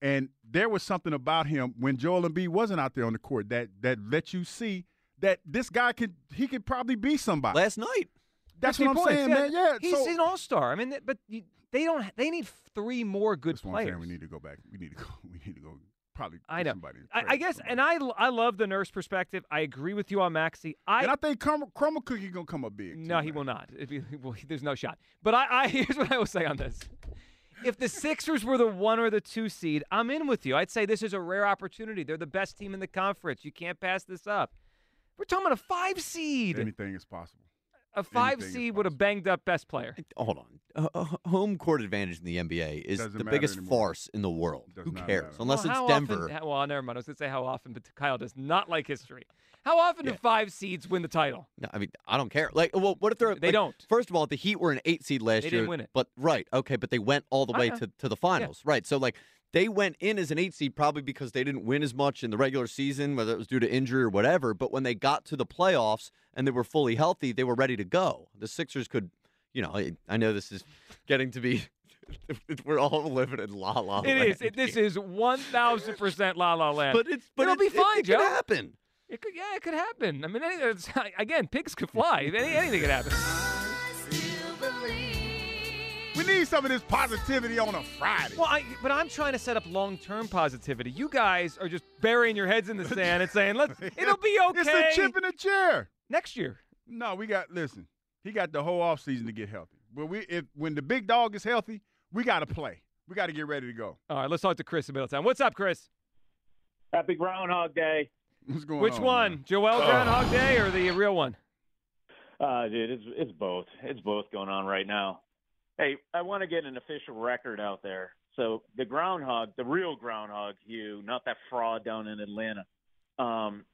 and there was something about him when Joel Embiid wasn't out there on the court that that let you see that this guy could he could probably be somebody. Last night. That's 50 what I'm points. saying, man. Yeah, he's so- an all star. I mean, but you, they don't. They need three more good That's what I'm players. saying. We need to go back. We need to go. We need to go. Probably. I know. Somebody I, I guess, and I I love the nurse perspective. I agree with you on Maxey. I and I think Chroma Cookie gonna come up big. no, he will not. If he, well, there's no shot. But I, I here's what I will say on this. If the Sixers were the one or the two seed, I'm in with you. I'd say this is a rare opportunity. They're the best team in the conference. You can't pass this up. We're talking about a five seed. Anything is possible. A five anything is seed with a banged up best player. Hold on. Uh, home court advantage in the NBA is Doesn't the biggest anymore. farce in the world. Does Who cares? matter. Unless Well, it's how Denver. Often, well, never mind. I was going to say how often, but Kyle does not like history. How often do five seeds win the title? No, I mean, I don't care. Like, well, what if they're They like, don't. First of all, the Heat were an eight seed last They year, didn't win it. but right, okay, but they went all the I way know. to, to the finals, right? So like they went in as an eight seed probably because they didn't win as much in the regular season, whether it was due to injury or whatever. But when they got to the playoffs and they were fully healthy, they were ready to go. The Sixers could, you know, I, I know this is getting to be. We're all living in la la. It land is. It, this is one thousand percent La La Land. But it's but it'll be it- it- fine, it Joe. could happen. It could, yeah, it could happen. I mean, again, pigs could fly. Any, anything could happen. We need some of this positivity on a Friday. Well, I, but I'm trying to set up long-term positivity. You guys are just burying your heads in the sand and saying, "Let's, it'll be okay." It's a chip in the chair. next year. No, we got listen. He got the whole offseason to get healthy. But we if when the big dog is healthy, we got to play. We got to get ready to go. All right, let's talk to Chris in Middletown. What's up, Chris? Happy Groundhog Day. What's going Which on? one, man? Joel Groundhog Day or the real one? Uh, dude, it's it's both. It's both going on right now. Hey, I want to get an official record out there. So the groundhog, the real groundhog, Hugh, not that fraud down in Atlanta. Um,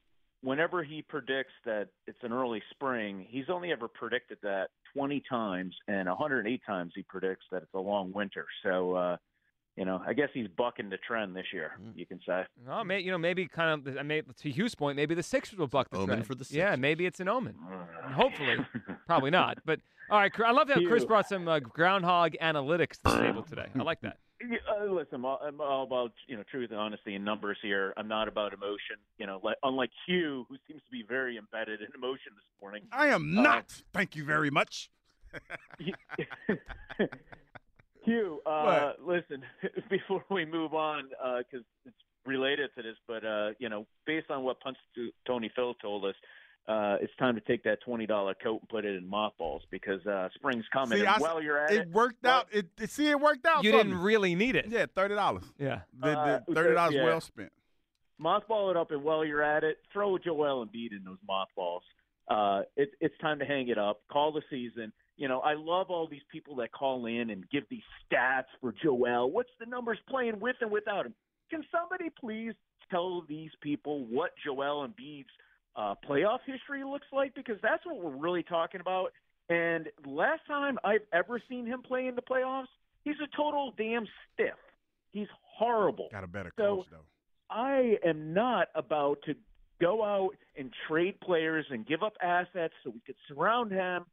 whenever he predicts that it's an early spring, he's only ever predicted that 20 times, and 108 times he predicts that it's a long winter. So, uh, you know, I guess he's bucking the trend this year. You can say. Oh, may, you know, maybe kind of. I may, to Hugh's point, maybe the Sixers will buck the Omen trend. for the Sixers. Yeah, maybe it's an omen. Hopefully, probably not. But all right, I love how Chris brought some uh, groundhog analytics to the table today. I like that. Yeah, uh, listen, I'm all, I'm all about you know truth and honesty and numbers here. I'm not about emotion. You know, like, unlike Hugh, who seems to be very embedded in emotion this morning. I am Uh, not. Thank you very much. Hugh, uh, listen, before we move on, because it's related to this, but uh, you know, based on what Punch Tony Phil told us, uh, it's time to take that twenty dollar coat and put it in mothballs because uh, spring's coming. See, and I s- while you're at it, it, worked out. It, it see it worked out. You didn't me. really need it. Yeah, thirty dollars. Yeah. The, Uh, the thirty dollars yeah. well spent. mothball it up, and while you're at it, throw Joel Embiid in those mothballs. Uh, it, it's time to hang it up. Call the season. You know, I love all these people that call in and give these stats for Joel. What's the numbers playing with and without him? Can somebody please tell these people what Joel Embiid's uh, playoff history looks like? Because that's what we're really talking about. And last time I've ever seen him play in the playoffs, he's a total damn stiff. He's horrible. Got a better So- coach though. I am not about to go out and trade players and give up assets so we could surround him,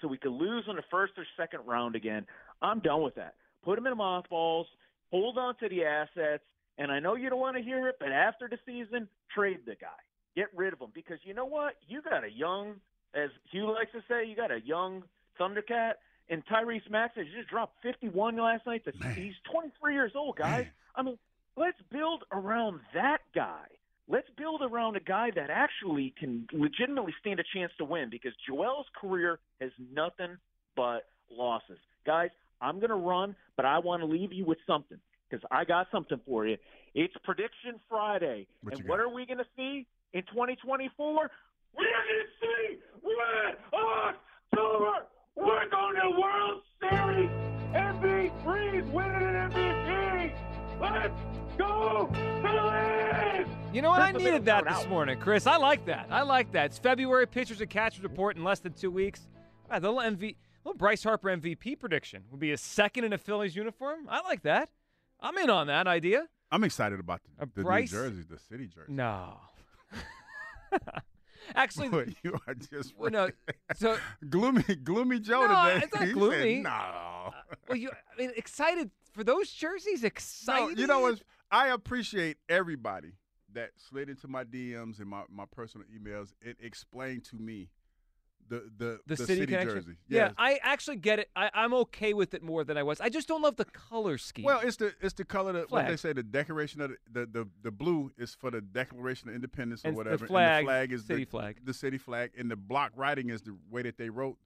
so we could lose in the first or second round again. I'm done with that. Put him in mothballs, hold on to the assets, and I know you don't want to hear it, but after the season, trade the guy. Get rid of him because you know what? You got a young, as Hugh likes to say, you got a young Thundercat, And Tyrese Maxey just dropped 51 last night. He's 23 years old, guys. I mean, let's build around that guy. Let's build around a guy that actually can legitimately stand a chance to win because Joel's career has nothing but losses. Guys, I'm going to run, but I want to leave you with something because I got something for you. It's Prediction Friday. What and what are we going to see in 2024? We're going to see Red October. We're going to World Series. MVP winning an MVP. Let's go Phillies! You know what? I needed that this out. morning, Chris. I like that. I like that. It's February pitchers and catchers report in less than two weeks. Ah, the little MV, little Bryce Harper MVP prediction would be a second in a Phillies uniform. I like that. I'm in on that idea. I'm excited about the, the Bryce- New Jersey, the city jersey. No. Actually, Boy, you are just well, no, so gloomy, gloomy Joe no, today. it's not He said, gloomy. no. well, you, I mean, excited for those jerseys. No, you know what? I appreciate everybody that slid into my DMs and my, my personal emails and explained to me the the, the, city, connection. jersey. Yeah, I actually get it. I, I'm okay with it more than I was. I just don't love the color scheme. Well, it's the it's the color that what they say the decoration of the, the the the blue is for the Declaration of Independence or And the whatever. flag, and the flag is city the, flag. The city flag and the block writing is the way that they wrote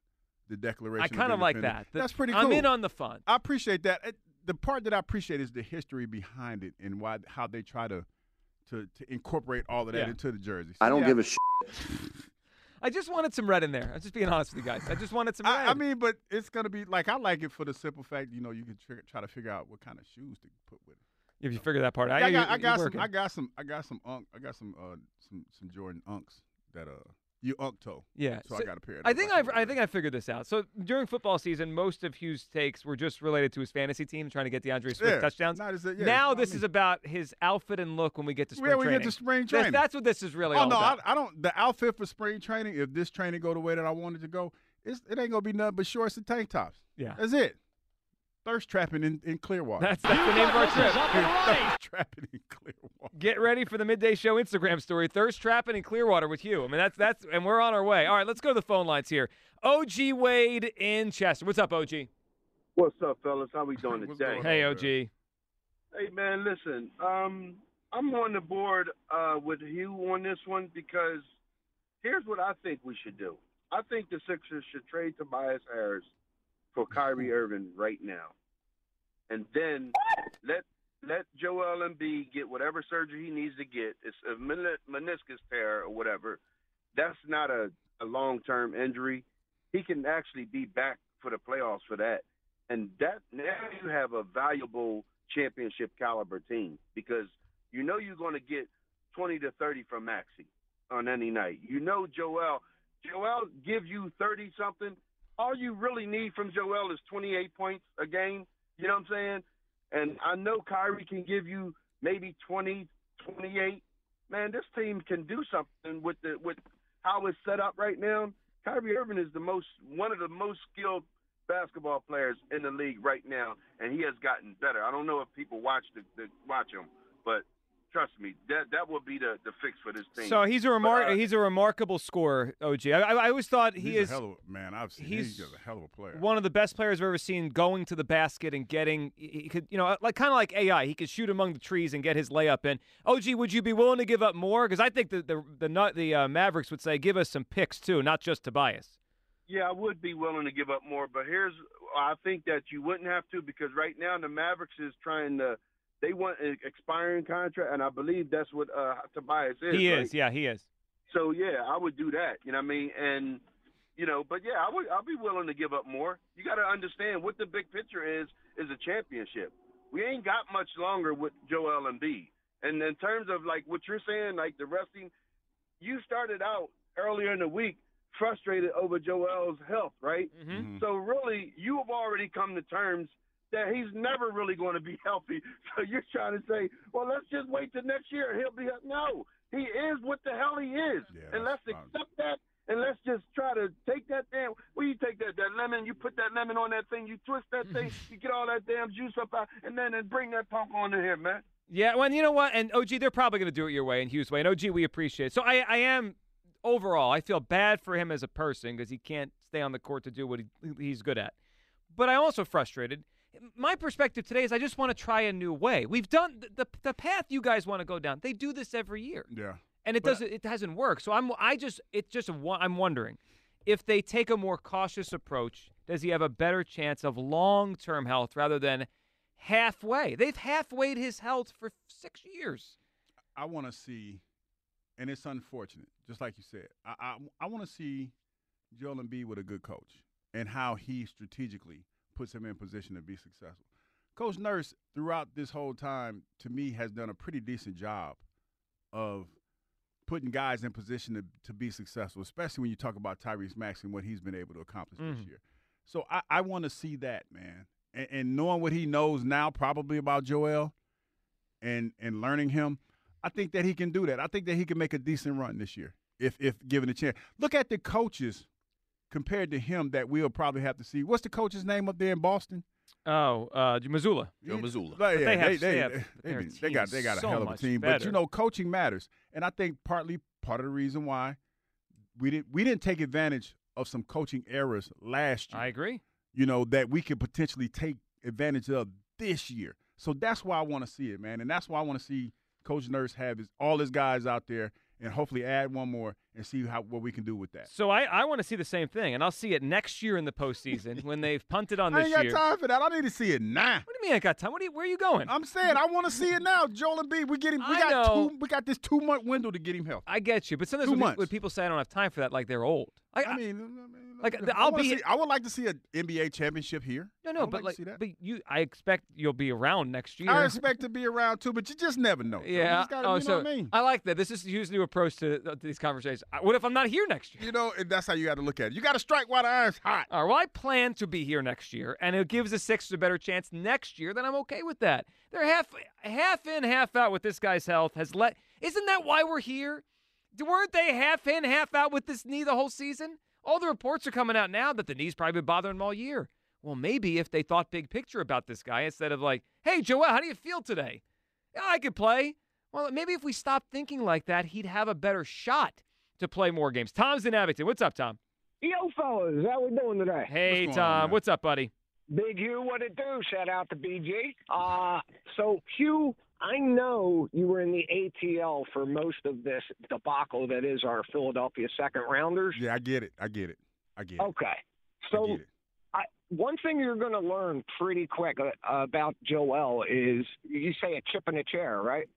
the Declaration. I kind of like that. The- That's pretty cool. I'm in on the fun. I appreciate that. It- the part that I appreciate is the history behind it and why how they try to to, to incorporate all of that Yeah. into the jersey. I don't yeah, give a shit. I just wanted some red in there. I'm just being honest with you guys. I just wanted some red. I, I mean, but it's gonna be like I like it for the simple fact, you know, you can tr- try to figure out what kind of shoes to put with it. if you figure that part out, Yeah, I got, you're got some. I got some, I got some unk, I got some, uh, some, some Jordan unks that uh, you toe. Yeah, so, I got a pair. Of I think I I've, I think I figured this out. So during football season, most of Hugh's takes were just related to his fantasy team, trying to get D'Andre Swift Yeah, touchdowns. not as yeah, now I this mean- is about his outfit and look when we get to spring Yeah, we training. get to spring That's- training. That's, what this is really Oh all no. I, I don't. The outfit for spring training, if this training go the way that I want it to go, it's, it ain't gonna be nothing but shorts and tank tops. Yeah. that's it. Thirst trapping in, in Clearwater. That's, that's the name of our trip. Thirst trapping in Clearwater. Get ready for the midday show Instagram story. Thirst trapping in Clearwater with you. I mean, that's that's, and we're on our way. All right, let's go to the phone lines here. OG Wade in Chester. What's up, OG? What's up, fellas? How we doing today? Hey, OG. Hey, man, listen. Um, I'm on the board uh, with Hugh on this one because here's what I think we should do. I think the Sixers should trade Tobias Harris for Kyrie Irving right now, and then let let Joel Embiid get whatever surgery he needs to get. It's a men- meniscus tear or whatever. That's not a, a long term injury. He can actually be back for the playoffs for that. And that now you have a valuable championship caliber team because you know you're going to get 20 to 30 from Maxey on any night. You know Joel Joel gives you 30 something. All you really need from Joel is 28 points a game. You know what I'm saying? And I know Kyrie can give you maybe 20, 28. Man, this team can do something with the with how it's set up right now. Kyrie Irving is the most one of the most skilled basketball players in the league right now, and he has gotten better. I don't know if people watch the, the watch him, but trust me, that that will be the, the fix for this team. So he's a remar- But, uh, he's a remarkable scorer, OG. I, I, I always thought he He's is a hell of a man. I've seen. he's He's, a hell of a player. one of the best players I've ever seen going to the basket and getting he he could you know like kind of like AI he could shoot among the trees and get his layup in. OG, would you be willing to give up more? Because I think the the the, the uh, Mavericks would say give us some picks too, not just Tobias. Yeah, I would be willing to give up more, but here's I think that you wouldn't have to because right now the Mavericks is trying to they want an expiring contract, and I believe that's what uh, Tobias is. he right? is, yeah, he is. So yeah, I would do that. You know what I mean? And you know, but yeah, I would. I'll be willing to give up more. You got to understand what the big picture is. Is a championship. We ain't got much longer with Joel Embiid. And in terms of like what you're saying, like the resting, you started out earlier in the week frustrated over Joel's health, right? Mm-hmm. So really, you have already come to terms that he's never really going to be healthy. So you're trying to say, well, let's just wait till next year. He'll be no. He is what the hell he is, and let's accept that. And let's just try to take that damn. Well, you take that that lemon, you put that lemon on that thing, you twist that thing, you get all that damn juice up out, and then and bring that punk on in here, man. Yeah, well, and you know what? And OG, they're probably going to do it your way and Hugh's way. And OG, we appreciate it. So I, I am overall, I feel bad for him as a person because he can't stay on the court to do what he, he's good at. but I'm also frustrated. My perspective today is I just want to try a new way. We've done the, the, the path you guys want to go down. They do this every year. Yeah. And it But- doesn't it hasn't worked. So I'm I just it's just I'm wondering if they take a more cautious approach, does he have a better chance of long-term health rather than halfway? They've halfwayed his health for 6 years. I want to see, and it's unfortunate, just like you said. I I, I want to see Joel Embiid with a good coach and how he strategically puts him in position to be successful. Coach Nurse, throughout this whole time, to me, has done a pretty decent job of putting guys in position to, to be successful, especially when you talk about Tyrese Max and what he's been able to accomplish this Mhm. year. So I, I want to see that, man. And, and knowing what he knows now, probably about Joel, and and learning him, I think that he can do that. I think that he can make a decent run this year if if given a chance. Look at the coaches compared to him that we'll probably have to see. What's the coach's name up there in Boston? Oh, uh, Mazzulla. Joe Mazzulla. But But yeah, they have- they, they they, they, they got they is got a so hell of a much team. But you know, coaching matters, and I think partly part of the reason why we didn't we didn't take advantage of some coaching errors last year. I agree. You know that we could potentially take advantage of this year. So that's why I want to see it, man, and that's why I want to see Coach Nurse have his all his guys out there, and hopefully add one more and see how what we can do with that. So I, I want to see the same thing, and I'll see it next year in the postseason when they've punted on I this ain't got year. time for that. I need to see it now. What do you mean I got time? What you, where are you going? I'm saying I want to see it now. Joel Embiid, we get him. We I got know. two. We got this two month window to get him healthy. I get you, but sometimes Two when, when people say I don't have time for that, like they're old. I, I mean, like I I'll be see- I would like to see an NBA championship here. no, I no, but like like, but you, I expect you'll be around next year. I expect to be around too, but you just never know. You Yeah. just gotta- oh, you know so what I mean. like that. This is Hugh's new approach to, to these conversations. What if I'm not here next year? You know, and that's how you got to look at it. You got to strike while the iron's hot. All right, well, I plan to be here next year, and it gives the Sixers a better chance next year. Then I'm okay with that. They're half half in, half out with this guy's health. Has let isn't that why we're here? Weren't they half in, half out with this knee the whole season? All the reports are coming out now that the knee's probably been bothering him all year. Well, maybe if they thought big picture about this guy instead of like, "Hey, Joel, how do you feel today?" Yeah, I could play. Well, maybe if we stopped thinking like that, he'd have a better shot to play more games. Tom's in Abington. What's up, Tom? Yo, fellas, how we doing today? Hey, Tom. What's up, buddy? Big Hugh, what it do? Shout out to BG. Uh, so, Hugh, I know you were in the ATL for most of this debacle that is our Philadelphia second rounders. Yeah, I get it. I get it. I get it. Okay. So, get it. I, one thing you're going to learn pretty quick uh, about Joel is you say a chip in a chair, right?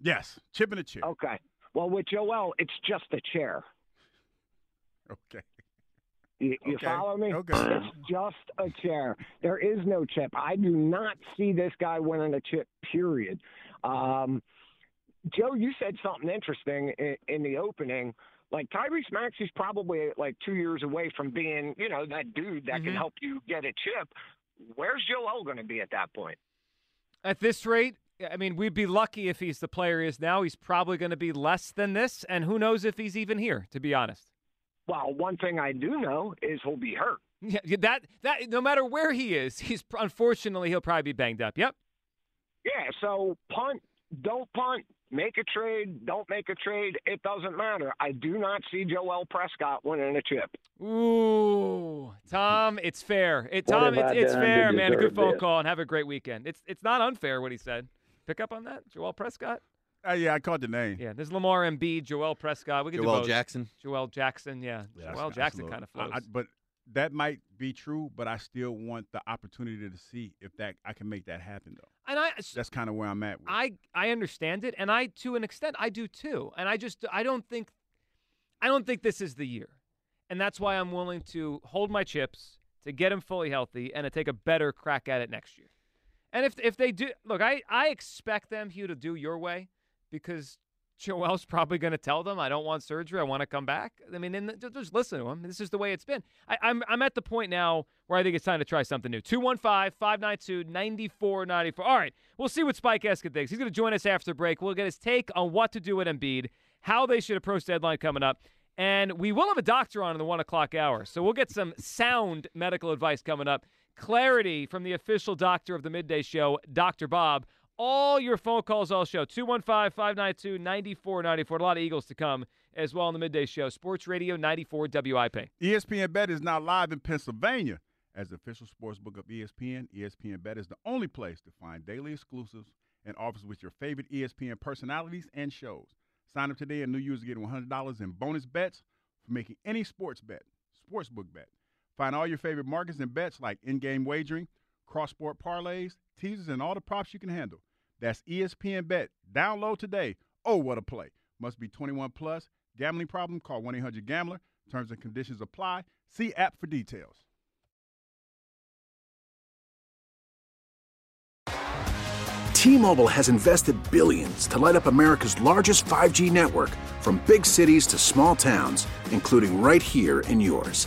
Yes, chip in a chair. Okay. Well, with Joel, it's just a chair. Okay. You, you Okay. follow me? Okay. It's just a chair. There is no chip. I do not see this guy winning a chip, period. Um, Joe, you said something interesting in, in the opening. Like Tyrese Maxey's probably like two years away from being, you know, that dude that can Mhm. help you get a chip. Where's Joel going to be at that point? At this rate, I mean, we'd be lucky if he's the player he is now. He's probably going to be less than this, and who knows if he's even here, to be honest. Well, one thing I do know is he'll be hurt. Yeah, yeah, that that no matter where he is, he's unfortunately he'll probably be banged up. Yep. Yeah, so punt, don't punt, make a trade, don't make a trade, it doesn't matter. I do not see Joel Prescott winning a chip. Ooh, Tom, it's fair. It, Tom, it's, it's fair, man. A good phone this? call and have a great weekend. It's it's not unfair what he said. Pick up on that, Joel Prescott. Uh, yeah, I caught the name. Yeah, there's Lamar Embiid, Joel Prescott. We could do Joel both. Jackson. Joel Jackson, yeah. That's- Joel Jackson a kind of I- flows. I- but that might be true, but I still want the opportunity to see if that I can make that happen though. and I That's kind of where I'm at. With. I I understand it, and I to an extent I do too. And I just I don't think I don't think this is the year, and that's why I'm willing to hold my chips to get him fully healthy and to take a better crack at it next year. And if if they do, look, I I expect them Hugh to do your way because Joel's probably going to tell them I don't want surgery. I want to come back. I mean, and just listen to him. This is the way it's been. I, I'm I'm at the point now where I think it's time to try something new. 215-592-9494. All right, we'll see what Spike Eskin thinks. He's going to join us after break. We'll get his take on what to do with Embiid, how they should approach deadline coming up. And we will have a doctor on in the one o'clock hour. So we'll get some sound medical advice coming up. Clarity from the official doctor of the midday show, Dr. Bob. All your phone calls all show. 215 592 9494. A lot of Eagles to come as well on the midday show. Sports Radio 94 WIP. ESPN Bet is now live in Pennsylvania As the official sports book of ESPN, ESPN Bet is the only place to find daily exclusives and offers with your favorite ESPN personalities and shows. Sign up today and new users get $100 in bonus bets for making any sports bet, sportsbook bet. Find all your favorite markets and bets like in-game wagering, cross-sport parlays, teasers, and all the props you can handle. That's ESPN Bet. Download today. Oh, what a play. Must be 21 plus. Gambling problem? Call 1-800-GAMBLER. Terms and conditions apply. See app for details. T-Mobile has invested billions to light up America's largest 5G network from big cities to small towns, including right here in yours.